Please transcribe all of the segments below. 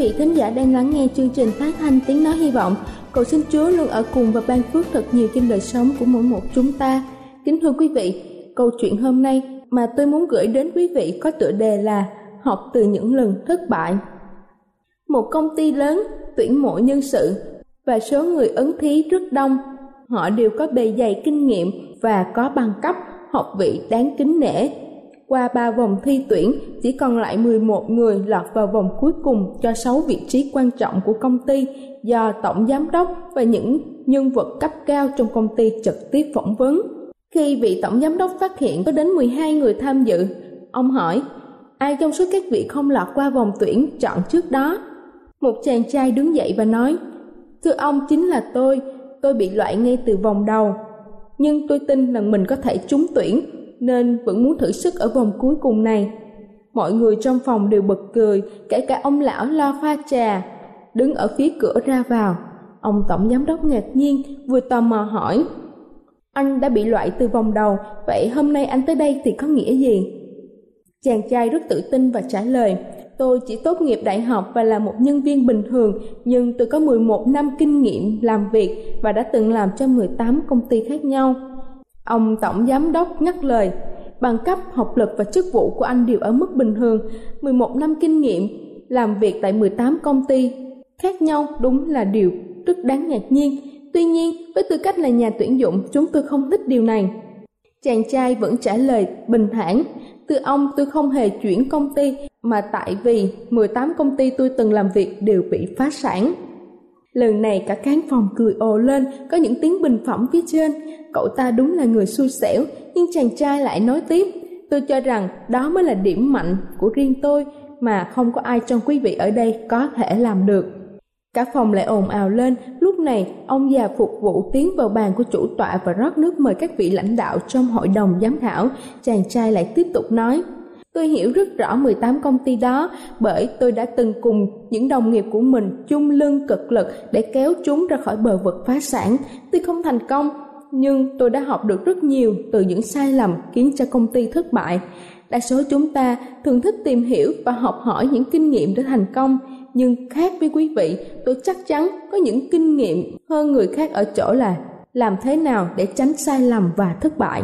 Vị thính giả đang lắng nghe chương trình phát thanh tiếng nói hy vọng. Cầu xin Chúa luôn ở cùng và ban phước thật nhiều trên đời sống của mỗi một chúng ta. Kính thưa quý vị, câu chuyện hôm nay mà tôi muốn gửi đến quý vị có tựa đề là học từ những lần thất bại. Một công ty lớn tuyển mộ nhân sự và số người ứng thí rất đông. Họ đều có bề dày kinh nghiệm và có bằng cấp, học vị đáng kính nể. Qua ba vòng thi tuyển, chỉ còn lại 11 người lọt vào vòng cuối cùng cho 6 vị trí quan trọng của công ty do tổng giám đốc và những nhân vật cấp cao trong công ty trực tiếp phỏng vấn. Khi vị tổng giám đốc phát hiện có đến 12 người tham dự, ông hỏi, ai trong số các vị không lọt qua vòng tuyển chọn trước đó? Một chàng trai đứng dậy và nói, thưa ông chính là tôi, tôi bị loại ngay từ vòng đầu. Nhưng tôi tin rằng mình có thể trúng tuyển, nên vẫn muốn thử sức ở vòng cuối cùng này. Mọi người trong phòng đều bật cười, kể cả ông lão lo pha trà, đứng ở phía cửa ra vào. Ông tổng giám đốc ngạc nhiên, vừa tò mò hỏi, anh đã bị loại từ vòng đầu, vậy hôm nay anh tới đây thì có nghĩa gì? Chàng trai rất tự tin và trả lời, tôi chỉ tốt nghiệp đại học và là một nhân viên bình thường, nhưng tôi có 11 năm kinh nghiệm làm việc và đã từng làm cho 18 công ty khác nhau. Ông tổng giám đốc nhắc lời, bằng cấp, học lực và chức vụ của anh đều ở mức bình thường, 11 năm kinh nghiệm làm việc tại 18 công ty khác nhau đúng là điều rất đáng ngạc nhiên. Tuy nhiên, với tư cách là nhà tuyển dụng, chúng tôi không thích điều này. Chàng trai vẫn trả lời bình thản, từ ông tôi không hề chuyển công ty mà tại vì 18 công ty tôi từng làm việc đều bị phá sản. Lần này cả khán phòng cười ồ lên, có những tiếng bình phẩm phía trên. Cậu ta đúng là người xui xẻo, nhưng chàng trai lại nói tiếp. Tôi cho rằng đó mới là điểm mạnh của riêng tôi mà không có ai trong quý vị ở đây có thể làm được. Cả phòng lại ồn ào lên, lúc này ông già phục vụ tiến vào bàn của chủ tọa và rót nước mời các vị lãnh đạo trong hội đồng giám khảo. Chàng trai lại tiếp tục nói, Tôi hiểu rất rõ 18 công ty đó bởi tôi đã từng cùng những đồng nghiệp của mình chung lưng cực lực để kéo chúng ra khỏi bờ vực phá sản. Tuy không thành công, nhưng tôi đã học được rất nhiều từ những sai lầm khiến cho công ty thất bại. Đa số chúng ta thường thích tìm hiểu và học hỏi những kinh nghiệm để thành công, nhưng khác với quý vị, tôi chắc chắn có những kinh nghiệm hơn người khác ở chỗ là làm thế nào để tránh sai lầm và thất bại.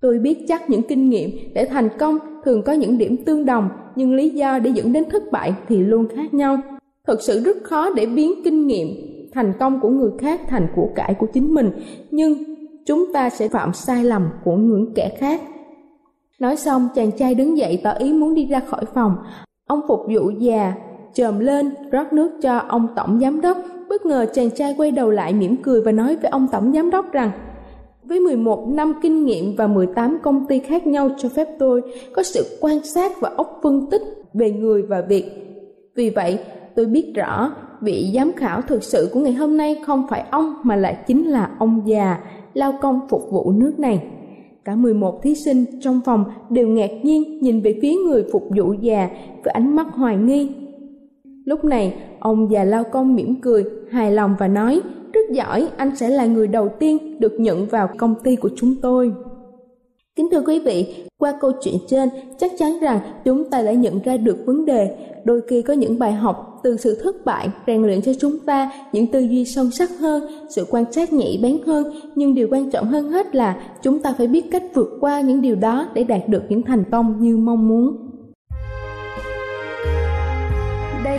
Tôi biết chắc những kinh nghiệm để thành công thường có những điểm tương đồng, nhưng lý do để dẫn đến thất bại thì luôn khác nhau. Thực sự rất khó để biến kinh nghiệm thành công của người khác thành của cải của chính mình, nhưng chúng ta sẽ phạm sai lầm của những kẻ khác. Nói xong, chàng trai đứng dậy tỏ ý muốn đi ra khỏi phòng. Ông phục vụ già, chồm lên, rót nước cho ông tổng giám đốc. Bất ngờ chàng trai quay đầu lại mỉm cười và nói với ông tổng giám đốc rằng với 11 năm kinh nghiệm và 18 công ty khác nhau cho phép tôi có sự quan sát và óc phân tích về người và việc. Vì vậy, tôi biết rõ vị giám khảo thực sự của ngày hôm nay không phải ông mà lại chính là ông già lao công phục vụ nước này. Cả 11 thí sinh trong phòng đều ngạc nhiên nhìn về phía người phục vụ già với ánh mắt hoài nghi. Lúc này, ông già lao công mỉm cười, hài lòng và nói, rất giỏi, anh sẽ là người đầu tiên được nhận vào công ty của chúng tôi. Kính thưa quý vị, qua câu chuyện trên, chắc chắn rằng chúng ta đã nhận ra được vấn đề. Đôi khi có những bài học từ sự thất bại rèn luyện cho chúng ta những tư duy sâu sắc hơn, sự quan sát nhạy bén hơn. Nhưng điều quan trọng hơn hết là chúng ta phải biết cách vượt qua những điều đó để đạt được những thành công như mong muốn.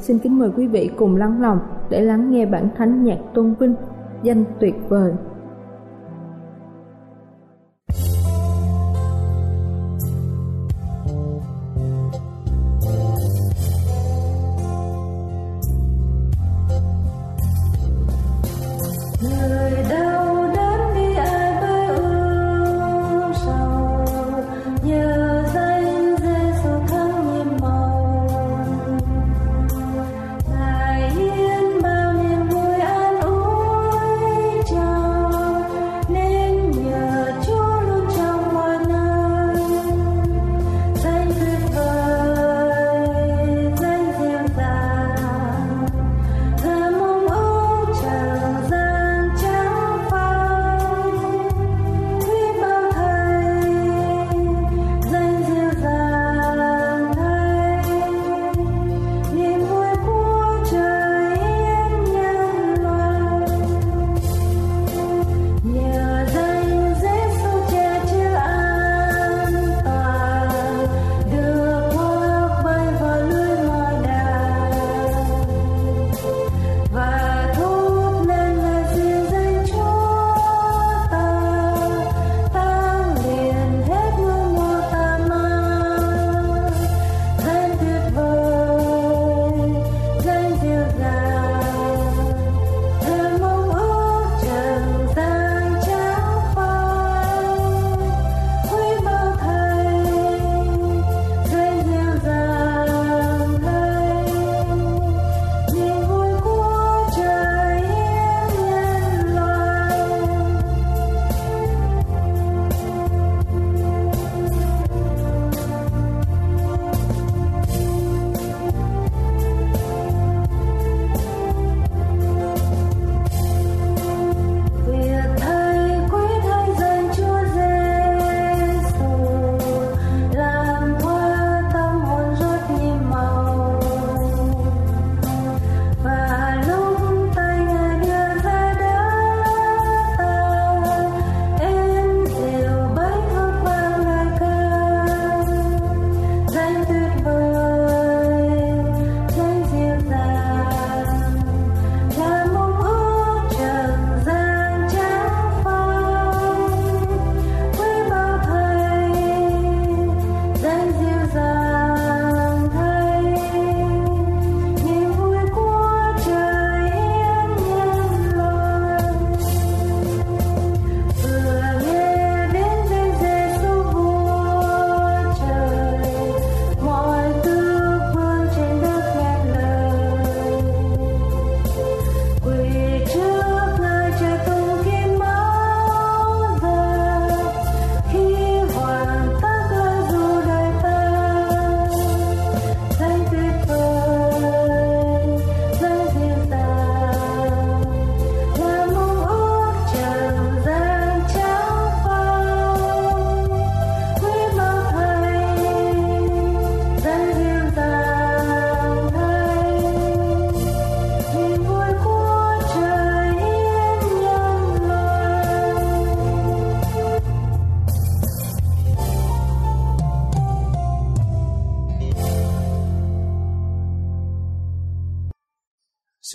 xin kính mời quý vị cùng lắng lòng để lắng nghe bản thánh nhạc tôn vinh danh tuyệt vời.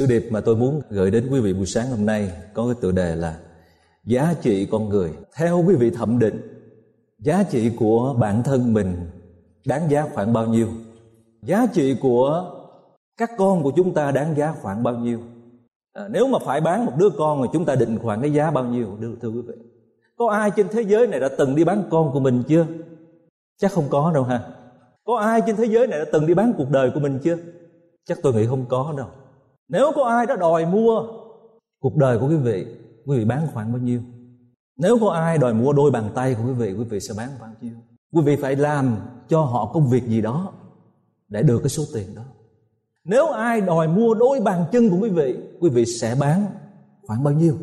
Sứ điệp mà tôi muốn gửi đến quý vị buổi sáng hôm nay có cái tựa đề là Giá trị con người. Theo quý vị thẩm định, giá trị của bản thân mình đáng giá khoảng bao nhiêu? Giá trị của các con của chúng ta đáng giá khoảng bao nhiêu? À, nếu mà phải bán một đứa con thì chúng ta định khoảng cái giá bao nhiêu thưa quý vị? Có ai trên thế giới này đã từng đi bán con của mình chưa? Chắc không có đâu ha. Có ai trên thế giới này đã từng đi bán cuộc đời của mình chưa? Chắc tôi nghĩ không có đâu. Nếu có ai đó đòi mua cuộc đời của quý vị, quý vị bán khoảng bao nhiêu? Nếu có ai đòi mua đôi bàn tay của quý vị, quý vị sẽ bán bao nhiêu? Quý vị phải làm cho họ công việc gì đó để được cái số tiền đó. Nếu ai đòi mua đôi bàn chân của quý vị, quý vị sẽ bán khoảng bao nhiêu?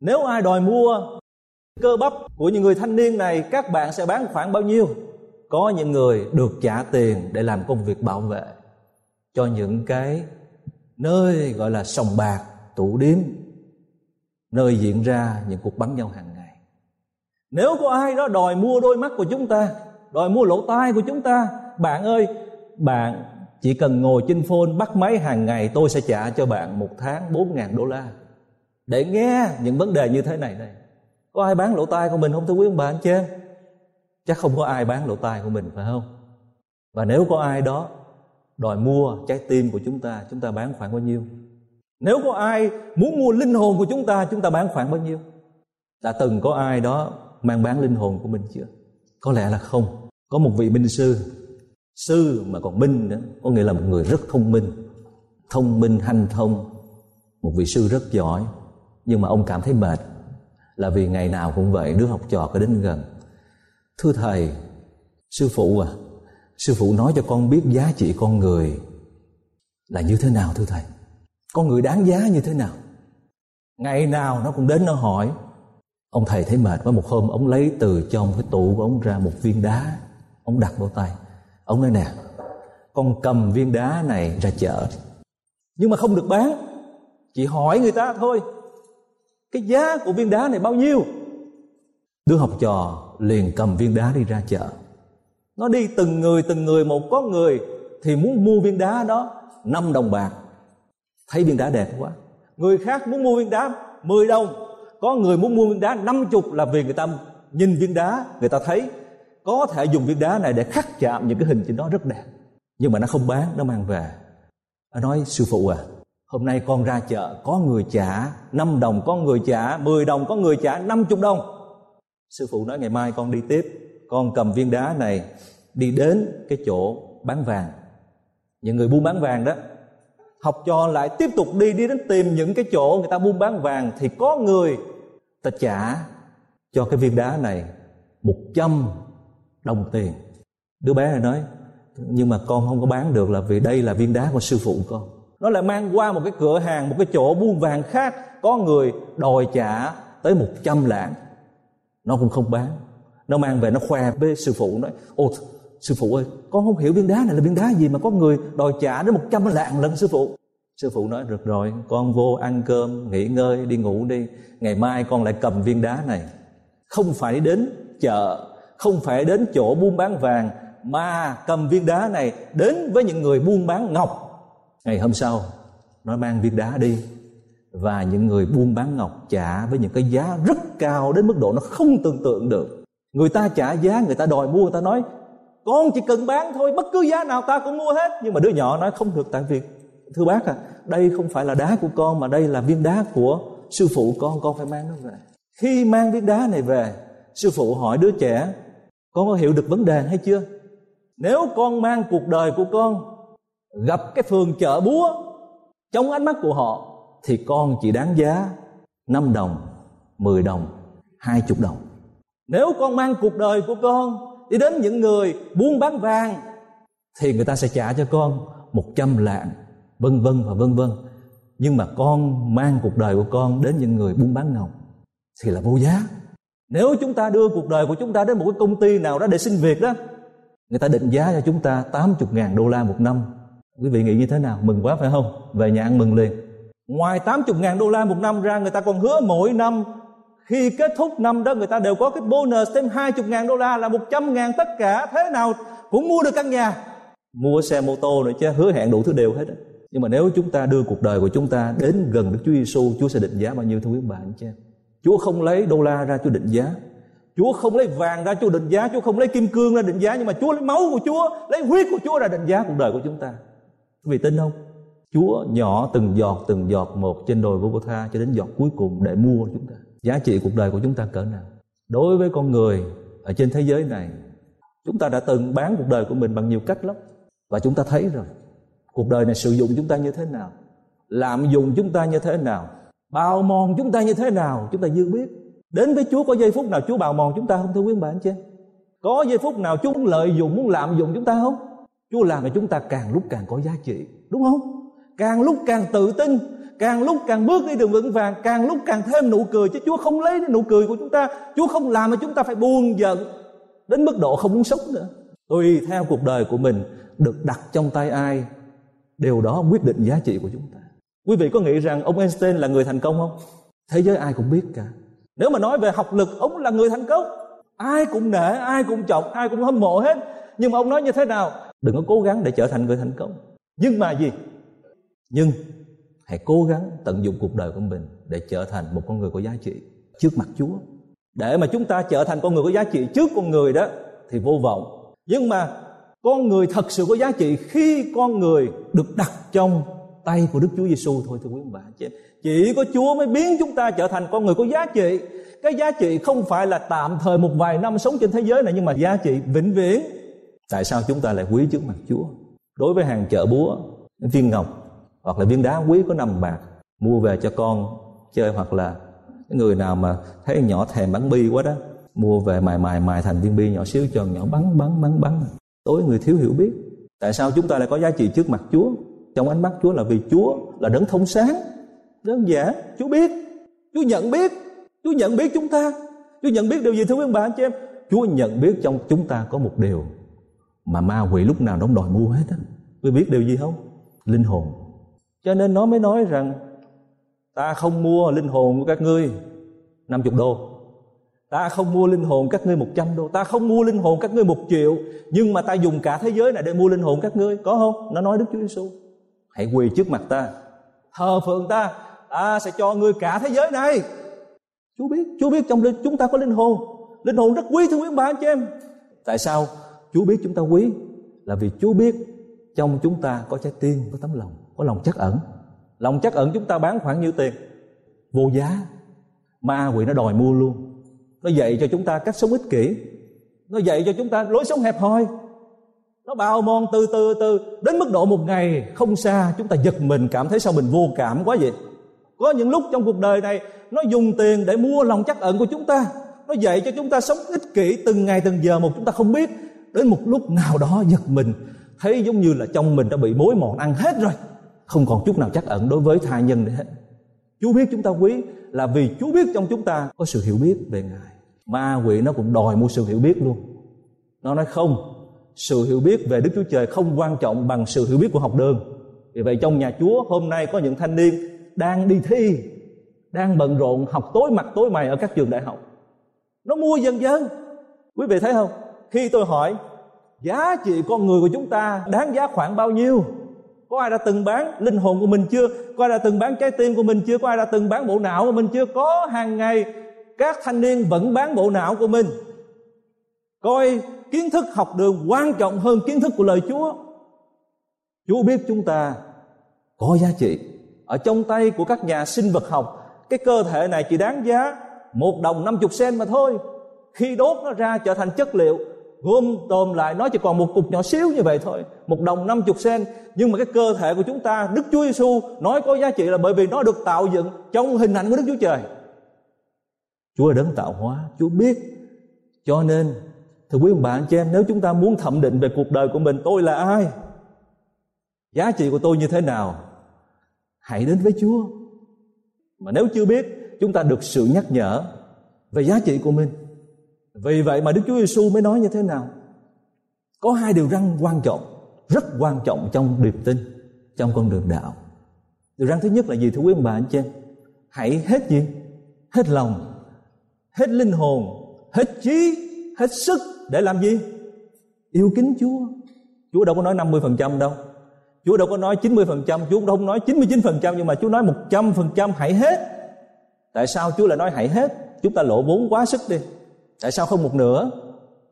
Nếu ai đòi mua cơ bắp của những người thanh niên này, các bạn sẽ bán khoảng bao nhiêu? Có những người được trả tiền để làm công việc bảo vệ cho những cái nơi gọi là sòng bạc tủ điếm, nơi diễn ra những cuộc bắn nhau hàng ngày. Nếu có ai đó đòi mua đôi mắt của chúng ta, đòi mua lỗ tai của chúng ta, bạn ơi, bạn chỉ cần ngồi trên phone bắt máy hàng ngày, tôi sẽ trả cho bạn một tháng bốn ngàn đô la. Để nghe những vấn đề như thế này này. có ai bán lỗ tai của mình không, thưa quý ông bà, anh chị chắc không có ai bán lỗ tai của mình, phải không? Và nếu có ai đó đòi mua trái tim của chúng ta chúng ta bán khoảng bao nhiêu? Nếu có ai muốn mua linh hồn của chúng ta chúng ta bán khoảng bao nhiêu? Đã từng có ai đó mang bán linh hồn của mình chưa? Có lẽ là không. Có một vị minh sư sư mà còn minh nữa, có nghĩa là một người rất thông minh. Thông minh, hanh thông. Một vị sư rất giỏi, nhưng mà ông cảm thấy mệt. Là vì ngày nào cũng vậy, đứa học trò cứ đến gần. Thưa thầy, sư phụ à sư phụ nói cho con biết giá trị con người là như thế nào, thưa thầy? Con người đáng giá như thế nào? Ngày nào nó cũng đến nó hỏi. Ông thầy thấy mệt quá, một hôm ông lấy từ trong cái tủ của ông ra một viên đá. Ông đặt vào tay. Ông nói nè, con cầm viên đá này ra chợ nhưng mà không được bán. Chỉ hỏi người ta thôi, cái giá của viên đá này bao nhiêu? Đứa học trò liền cầm viên đá đi ra chợ nó đi từng người từng người, một có người thì muốn mua viên đá đó 5 đồng bạc. Thấy viên đá đẹp quá. Người khác muốn mua viên đá 10 đồng, có người muốn mua viên đá 50 là vì người ta nhìn viên đá, người ta thấy. Có thể dùng viên đá này để khắc chạm những cái hình trên đó rất đẹp, nhưng mà nó không bán, nó mang về. Nó nói, sư phụ à hôm nay con ra chợ, có người trả 5 đồng, có người trả 10 đồng, có người trả 50 đồng. Sư phụ nói, ngày mai con đi tiếp con cầm viên đá này đi đến cái chỗ bán vàng. Những người buôn bán vàng đó, học trò lại tiếp tục đi đi đến tìm những cái chỗ người ta buôn bán vàng, thì có người ta trả cho cái viên đá này một trăm đồng tiền. Đứa bé này nói, nhưng mà con không có bán được là vì đây là viên đá của sư phụ con. Nó lại mang qua một cái cửa hàng, một cái chỗ buôn vàng khác, có người đòi trả tới một trăm lạng. Nó cũng không bán nó mang về, nó khoe với sư phụ, nói, ồ, sư phụ ơi, con không hiểu viên đá này là viên đá gì mà có người đòi trả đến một trăm lạng lần sư phụ. Sư phụ nói, được rồi, con vô ăn cơm, nghỉ ngơi, đi ngủ đi. Ngày mai con lại cầm viên đá này. Không phải đến chợ, không phải đến chỗ buôn bán vàng, mà cầm viên đá này đến với những người buôn bán ngọc. Ngày hôm sau, nó mang viên đá đi, và những người buôn bán ngọc trả với những cái giá rất cao đến mức độ nó không tưởng tượng được người ta trả giá người ta đòi mua người ta nói con chỉ cần bán thôi bất cứ giá nào ta cũng mua hết. Nhưng mà đứa nhỏ nói không được tại vì thưa bác à đây không phải là đá của con mà đây là viên đá của sư phụ con con phải mang nó về. Khi mang viên đá này về sư phụ hỏi đứa trẻ con có hiểu được vấn đề hay chưa? Nếu con mang cuộc đời của con gặp cái phường chợ búa trong ánh mắt của họ thì con chỉ đáng giá 5 đồng, 10 đồng, 20 đồng. Nếu con mang cuộc đời của con đi đến những người buôn bán vàng thì người ta sẽ trả cho con 100 lạng, vân vân và vân vân. Nhưng mà con mang cuộc đời của con đến những người buôn bán ngọc thì là vô giá. Nếu chúng ta đưa cuộc đời của chúng ta đến một cái công ty nào đó để xin việc đó, người ta định giá cho chúng ta 80 ngàn đô la một năm. Quý vị nghĩ như thế nào? Mừng quá phải không? Về nhà ăn mừng liền. Ngoài 80 ngàn đô la một năm ra, người ta còn hứa mỗi năm khi kết thúc năm đó người ta đều có cái bonus thêm 20 ngàn đô la là 100 ngàn tất cả thế nào cũng mua được căn nhà mua xe mô tô nữa chứ hứa hẹn đủ thứ đều hết nhưng mà nếu chúng ta đưa cuộc đời của chúng ta đến gần Đức Chúa Giêsu, Chúa sẽ định giá bao nhiêu thưa quý bạn chị? Chúa không lấy đô la ra Chúa định giá. Chúa không lấy vàng ra Chúa định giá, Chúa không lấy kim cương ra định giá nhưng mà Chúa lấy máu của Chúa, lấy huyết của Chúa ra định giá cuộc đời của chúng ta. Vì tin không? Chúa nhỏ từng giọt từng giọt một trên đồi vô tha cho đến giọt cuối cùng để mua chúng ta. Giá trị cuộc đời của chúng ta cỡ nào? Đối với con người ở trên thế giới này, chúng ta đã từng bán cuộc đời của mình bằng nhiều cách lắm và chúng ta thấy rồi cuộc đời này sử dụng chúng ta như thế nào lạm dụng chúng ta như thế nào bào mòn chúng ta như thế nào chúng ta dư biết đến với Chúa có giây phút nào Chúa bào mòn chúng ta không thưa quý bạn chứ có giây phút nào Chúa muốn lợi dụng muốn lạm dụng chúng ta không Chúa làm cho chúng ta càng lúc càng có giá trị đúng không càng lúc càng tự tin càng lúc càng bước đi đường vững vàng, càng lúc càng thêm nụ cười, chứ Chúa không lấy nụ cười của chúng ta. Chúa không làm mà chúng ta phải buồn giận, đến mức độ không muốn sống nữa. Tùy theo cuộc đời của mình, được đặt trong tay ai, điều đó quyết định giá trị của chúng ta. Quý vị có nghĩ rằng ông Einstein là người thành công không? Thế giới ai cũng biết cả. Nếu mà nói về học lực, ông là người thành công. Ai cũng nể, ai cũng trọng ai cũng hâm mộ hết. Nhưng mà ông nói như thế nào? Đừng có cố gắng để trở thành người thành công. Nhưng mà gì? Nhưng hãy cố gắng tận dụng cuộc đời của mình để trở thành một con người có giá trị trước mặt Chúa. Để mà chúng ta trở thành con người có giá trị trước con người đó, thì vô vọng. Nhưng mà con người thật sự có giá trị khi con người được đặt trong tay của Đức Chúa Giêsu thôi, thưa quý bà chị chỉ có Chúa mới biến chúng ta trở thành con người có giá trị. Cái giá trị không phải là tạm thời một vài năm sống trên thế giới này, nhưng mà giá trị vĩnh viễn. Tại sao chúng ta lại quý trước mặt Chúa? Đối với hàng chợ búa, viên ngọc hoặc là viên đá quý có nằm bạc, mua về cho con chơi, hoặc là cái người nào mà thấy nhỏ thèm bắn bi quá đó, mua về mài mài mài thành viên bi nhỏ xíu, cho nhỏ bắn bắn bắn bắn. Tối người thiếu hiểu biết. Tại sao chúng ta lại có giá trị trước mặt Chúa? Trong ánh mắt Chúa là vì Chúa là đấng thông sáng. Đơn giản, Chúa biết. Chúa nhận biết. Chúa nhận biết chúng ta. Chúa nhận biết điều gì, thưa quý bà, anh chị em? Chúa nhận biết trong chúng ta có một điều mà ma quỷ lúc nào nó đòi mua hết á. Quý biết điều gì không? Linh hồn cho nên nó mới nói rằng, ta không mua linh hồn của các ngươi 50 đô. Ta không mua linh hồn các ngươi 100 đô. Ta không mua linh hồn các ngươi một triệu. Nhưng mà ta dùng cả thế giới này để mua linh hồn các ngươi. Có không? Nó nói Đức Chúa Giêsu hãy quỳ trước mặt ta. Thờ phượng ta. Ta sẽ cho ngươi cả thế giới này. Chúa biết Chúa biết trong chúng ta có linh hồn. Linh hồn rất quý, thưa quý bà, anh chị em. Tại sao? Chúa biết chúng ta quý là vì Chúa biết trong chúng ta có trái tim, có tấm lòng có lòng chắc ẩn. Lòng chắc ẩn chúng ta bán khoảng nhiêu tiền? Vô giá. Ma quỷ nó đòi mua luôn. Nó dạy cho chúng ta cách sống ích kỷ. Nó dạy cho chúng ta lối sống hẹp hòi. Nó bào mòn từ từ từ. Đến mức độ một ngày không xa, chúng ta giật mình, cảm thấy sao mình vô cảm quá vậy? Có những lúc trong cuộc đời này, nó dùng tiền để mua lòng chắc ẩn của chúng ta. Nó dạy cho chúng ta sống ích kỷ từng ngày, từng giờ một chúng ta không biết. Đến một lúc nào đó giật mình, thấy giống như là trong mình đã bị mối mòn, ăn hết rồi không còn chút nào chắc ẩn đối với tha nhân nữa hết Chúa biết chúng ta quý là vì Chúa biết trong chúng ta có sự hiểu biết về Ngài. Ma quỷ nó cũng đòi mua sự hiểu biết luôn. Nó nói không, sự hiểu biết về Đức Chúa Trời không quan trọng bằng sự hiểu biết của học đường. Vì vậy trong nhà Chúa hôm nay có những thanh niên đang đi thi, đang bận rộn học tối mặt tối mày ở các trường đại học. Nó mua dần dần. Quý vị thấy không? Khi tôi hỏi giá trị con người của chúng ta đáng giá khoảng bao nhiêu? Có ai đã từng bán linh hồn của mình chưa? Có ai đã từng bán trái tim của mình chưa? Có ai đã từng bán bộ não của mình chưa? Có, hàng ngày các thanh niên vẫn bán bộ não của mình. Coi kiến thức học đường quan trọng hơn kiến thức của lời Chúa. Chúa biết chúng ta có giá trị ở trong tay của các nhà sinh vật học. Cái cơ thể này chỉ đáng giá một đồng năm chục sen mà thôi. Khi đốt nó ra trở thành chất liệu gom tôm lại nó chỉ còn một cục nhỏ xíu như vậy thôi, một đồng năm chục sen. Nhưng mà cái cơ thể của chúng ta, Đức Chúa Giêsu nói có giá trị là bởi vì nó được tạo dựng trong hình ảnh của Đức Chúa Trời. Chúa đấng tạo hóa, Chúa biết. Cho nên, thưa quý ông bạn chị em, nếu chúng ta muốn thẩm định về cuộc đời của mình, tôi là ai? Giá trị của tôi như thế nào? Hãy đến với Chúa. Mà nếu chưa biết, chúng ta được sự nhắc nhở về giá trị của mình vì vậy mà Đức Chúa Giêsu mới nói như thế nào? Có hai điều răn quan trọng, rất quan trọng trong niềm tin, trong con đường đạo. Điều răn thứ nhất là gì thưa quý ông bà anh chị em? Hãy hết gì? Hết lòng, hết linh hồn, hết trí, hết sức để làm gì? Yêu kính Chúa. Chúa đâu có nói 50% đâu. Chúa đâu có nói 90%, Chúa không nói 99% nhưng mà Chúa nói 100% hãy hết. Tại sao Chúa lại nói hãy hết? Chúng ta lộ vốn quá sức đi. Tại sao không một nửa?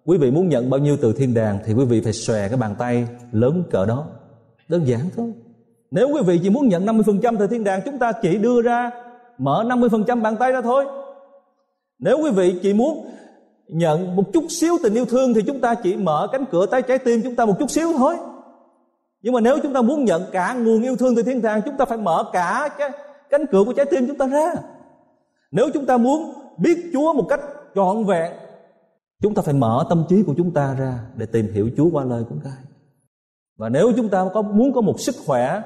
Quý vị muốn nhận bao nhiêu từ thiên đàng thì quý vị phải xòe cái bàn tay lớn cỡ đó. Đơn giản thôi. Nếu quý vị chỉ muốn nhận 50% từ thiên đàng, chúng ta chỉ đưa ra, mở 50% bàn tay ra thôi. Nếu quý vị chỉ muốn nhận một chút xíu tình yêu thương thì chúng ta chỉ mở cánh cửa tay trái tim chúng ta một chút xíu thôi. Nhưng mà nếu chúng ta muốn nhận cả nguồn yêu thương từ thiên đàng, chúng ta phải mở cả cái cánh cửa của trái tim chúng ta ra. Nếu chúng ta muốn biết Chúa một cách trọn vẹn chúng ta phải mở tâm trí của chúng ta ra để tìm hiểu Chúa qua lời của Ngài. Và nếu chúng ta có muốn có một sức khỏe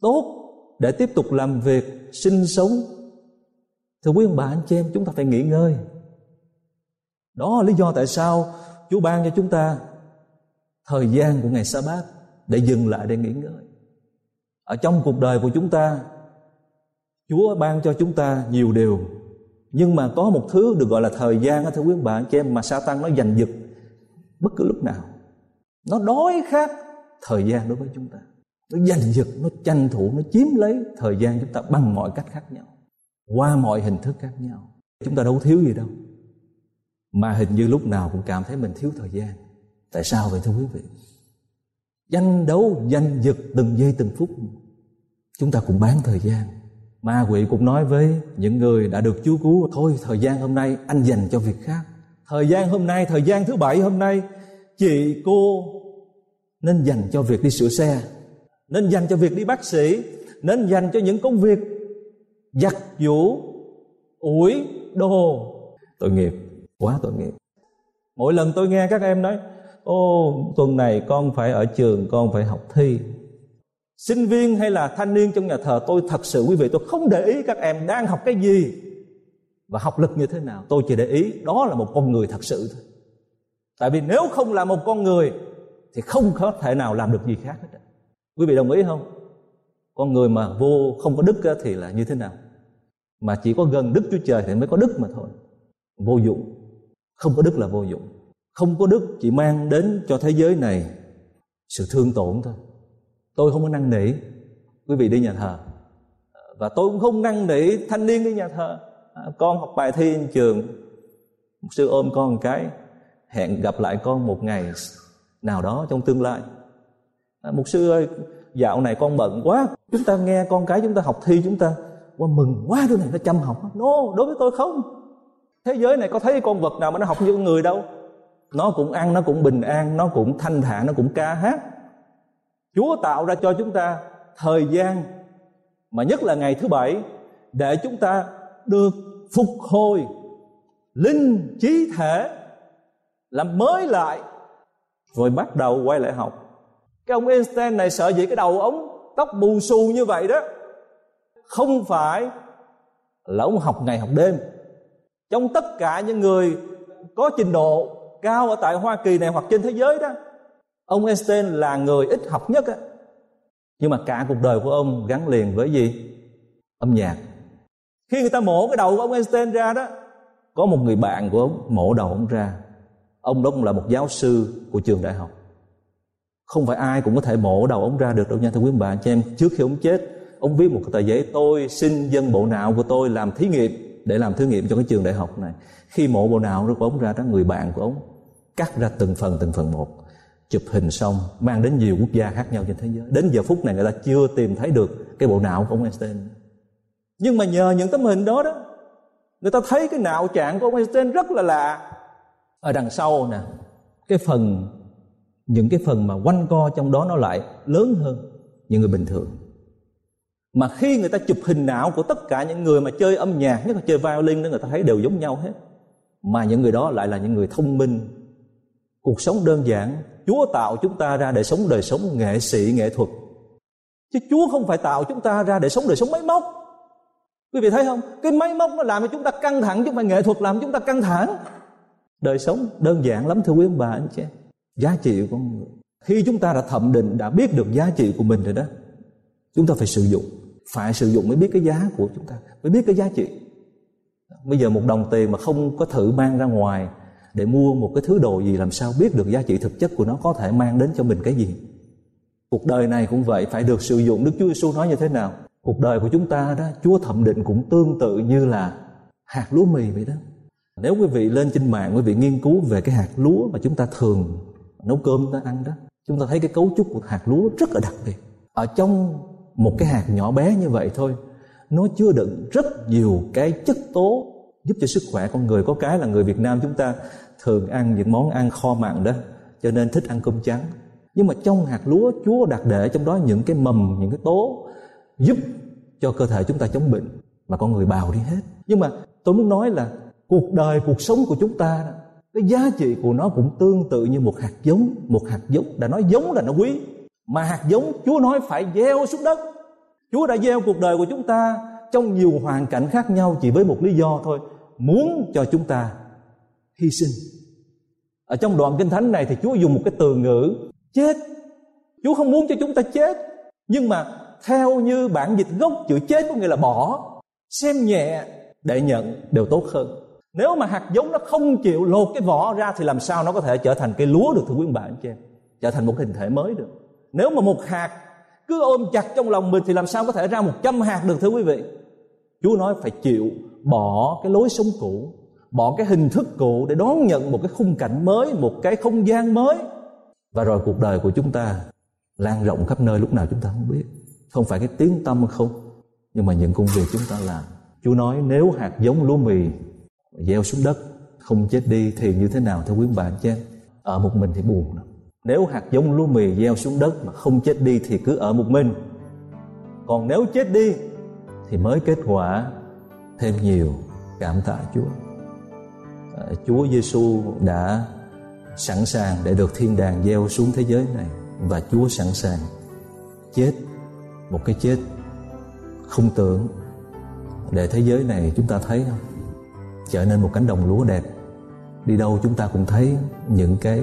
tốt để tiếp tục làm việc, sinh sống thưa quý ông bà anh chị em chúng ta phải nghỉ ngơi. Đó là lý do tại sao Chúa ban cho chúng ta thời gian của ngày sa bát để dừng lại để nghỉ ngơi. Ở trong cuộc đời của chúng ta Chúa ban cho chúng ta nhiều điều nhưng mà có một thứ được gọi là thời gian thưa quý bạn chị em, mà sa tăng nó giành giật. Bất cứ lúc nào, nó đói khát thời gian đối với chúng ta. Nó giành giật, nó tranh thủ, nó chiếm lấy thời gian chúng ta bằng mọi cách khác nhau, qua mọi hình thức khác nhau. Chúng ta đâu thiếu gì đâu. Mà hình như lúc nào cũng cảm thấy mình thiếu thời gian. Tại sao vậy, thưa quý vị? Tranh đấu giành giật từng giây từng phút. Chúng ta cũng bán thời gian ma quỷ cũng nói với những người đã được Chúa cứu, thôi, thời gian hôm nay anh dành cho việc khác. Thời gian hôm nay, thời gian thứ bảy hôm nay, chị, cô nên dành cho việc đi sửa xe, nên dành cho việc đi bác sĩ, nên dành cho những công việc giặt giũ, ủi đồ. Tội nghiệp, quá tội nghiệp. Mỗi lần tôi nghe các em nói, ô, tuần này con phải ở trường, con phải học thi sinh viên hay là thanh niên trong nhà thờ, tôi thật sự quý vị, tôi không để ý các em đang học cái gì và học lực như thế nào. Tôi chỉ để ý đó là một con người thật sự thôi. Tại vì nếu không là một con người thì không có thể nào làm được gì khác hết quý vị đồng ý không? Con người mà vô không có đức thì là như thế nào? Mà chỉ có gần đức chúa trời thì mới có đức mà thôi. Vô dụng. Không có đức là vô dụng. Không có đức chỉ mang đến cho thế giới này sự thương tổn thôi tôi không có năn nỉ. Quý vị đi nhà thờ. Và tôi cũng không năn nỉ thanh niên đi nhà thờ. À, con học bài thi trường. Một sư ôm con một cái hẹn gặp lại con một ngày nào đó trong tương lai. À, một sư ơi dạo này con bận quá. Chúng ta nghe con cái chúng ta học thi chúng ta qua mừng quá đứa này nó chăm học. No đối với tôi không. Thế giới này có thấy con vật nào mà nó học như con người đâu? Nó cũng ăn nó cũng bình an nó cũng thanh thản nó cũng ca hát. Chúa tạo ra cho chúng ta thời gian, mà nhất là ngày thứ bảy, để chúng ta được phục hồi linh trí thể, làm mới lại, rồi bắt đầu quay lại học. Cái ông Einstein này sợ gì? Cái đầu ống tóc bù xù như vậy đó. Không phải là ông học ngày học đêm. Trong tất cả những người có trình độ cao ở tại Hoa Kỳ này hoặc trên thế giới đó ông Einstein là người ít học nhất á. Nhưng mà cả cuộc đời của ông gắn liền với gì? Âm nhạc. Khi người ta mổ cái đầu của ông Einstein ra đó, có một người bạn của ông mổ đầu ông ra. Ông đó cũng là một giáo sư của trường đại học. Không phải ai cũng có thể mổ đầu ông ra được đâu nha, thưa quý bà. cho em. Trước khi ông chết, ông viết một cái tờ giấy, tôi xin dân bộ não của tôi làm thí nghiệm để làm thí nghiệm cho cái trường đại học này. Khi mổ bộ não của ông ra đó, người bạn của ông cắt ra từng phần từng phần một chụp hình xong mang đến nhiều quốc gia khác nhau trên thế giới. Đến giờ phút này người ta chưa tìm thấy được cái bộ não của ông Einstein. Nhưng mà nhờ những tấm hình đó đó, người ta thấy cái não trạng của ông Einstein rất là lạ. Ở đằng sau nè, cái phần, những cái phần mà quanh co trong đó nó lại lớn hơn những người bình thường. Mà khi người ta chụp hình não của tất cả những người mà chơi âm nhạc, nhất là chơi violin đó, người ta thấy đều giống nhau hết. Mà những người đó lại là những người thông minh. Cuộc sống đơn giản Chúa tạo chúng ta ra để sống đời sống nghệ sĩ, nghệ thuật. Chứ Chúa không phải tạo chúng ta ra để sống đời sống máy móc. Quý vị thấy không? Cái máy móc nó làm cho chúng ta căng thẳng, chứ không phải nghệ thuật làm chúng ta căng thẳng. Đời sống đơn giản lắm, thưa quý ông bà, anh chị giá trị của con người. Khi chúng ta đã thẩm định, đã biết được giá trị của mình rồi đó, chúng ta phải sử dụng. Phải sử dụng mới biết cái giá của chúng ta, mới biết cái giá trị. Bây giờ một đồng tiền mà không có thử mang ra ngoài để mua một cái thứ đồ gì làm sao biết được giá trị thực chất của nó có thể mang đến cho mình cái gì. Cuộc đời này cũng vậy, phải được sử dụng. Đức chúa giêsu nói như thế nào? Cuộc đời của chúng ta đó, chúa thẩm định cũng tương tự như là hạt lúa mì vậy đó. Nếu quý vị lên trên mạng, quý vị nghiên cứu về cái hạt lúa mà chúng ta thường nấu cơm ta ăn đó, chúng ta thấy cái cấu trúc của hạt lúa rất là đặc biệt. Ở trong một cái hạt nhỏ bé như vậy thôi, nó chứa đựng rất nhiều cái chất tố giúp cho sức khỏe con người. Có cái là người Việt Nam chúng ta thường ăn những món ăn kho mặn đó, cho nên thích ăn cơm trắng. Nhưng mà trong hạt lúa Chúa đặt để trong đó những cái mầm, những cái tố giúp cho cơ thể chúng ta chống bệnh mà con người bào đi hết. Nhưng mà tôi muốn nói là cuộc đời, cuộc sống của chúng ta, cái giá trị của nó cũng tương tự như một hạt giống. Một hạt giống đã nói giống là nó quý, mà hạt giống Chúa nói phải gieo xuống đất. Chúa đã gieo cuộc đời của chúng ta trong nhiều hoàn cảnh khác nhau chỉ với một lý do thôi muốn cho chúng ta hy sinh. Ở trong đoạn kinh thánh này thì Chúa dùng một cái từ ngữ, chết. Chúa không muốn cho chúng ta chết, nhưng mà theo như bản dịch gốc, chữ chết có nghĩa là bỏ. Xem nhẹ để nhận đều tốt hơn. Nếu mà hạt giống nó không chịu lột cái vỏ ra thì làm sao nó có thể trở thành cây lúa được, thưa quý bạn chị em? Trở thành một hình thể mới được. Nếu mà một hạt cứ ôm chặt trong lòng mình thì làm sao có thể ra một trăm hạt được, thưa quý vị? Chúa nói phải chịu bỏ cái lối sống cũ, bỏ cái hình thức cũ để đón nhận một cái khung cảnh mới, một cái không gian mới. Và rồi cuộc đời của chúng ta lan rộng khắp nơi lúc nào chúng ta không biết. Không phải cái tiếng tâm không, nhưng mà những công việc chúng ta làm. Chúa nói, nếu hạt giống lúa mì gieo xuống đất, không chết đi thì như thế nào thưa quý bạn chứ ở một mình thì buồn lắm. Nếu hạt giống lúa mì gieo xuống đất mà không chết đi thì cứ ở một mình. Còn nếu chết đi thì mới kết quả thêm nhiều cảm tạ Chúa. À, Chúa Giêsu đã sẵn sàng để được thiên đàng gieo xuống thế giới này và Chúa sẵn sàng chết một cái chết không tưởng để thế giới này chúng ta thấy không? Trở nên một cánh đồng lúa đẹp. Đi đâu chúng ta cũng thấy những cái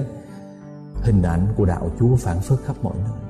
hình ảnh của đạo Chúa phản phất khắp mọi nơi.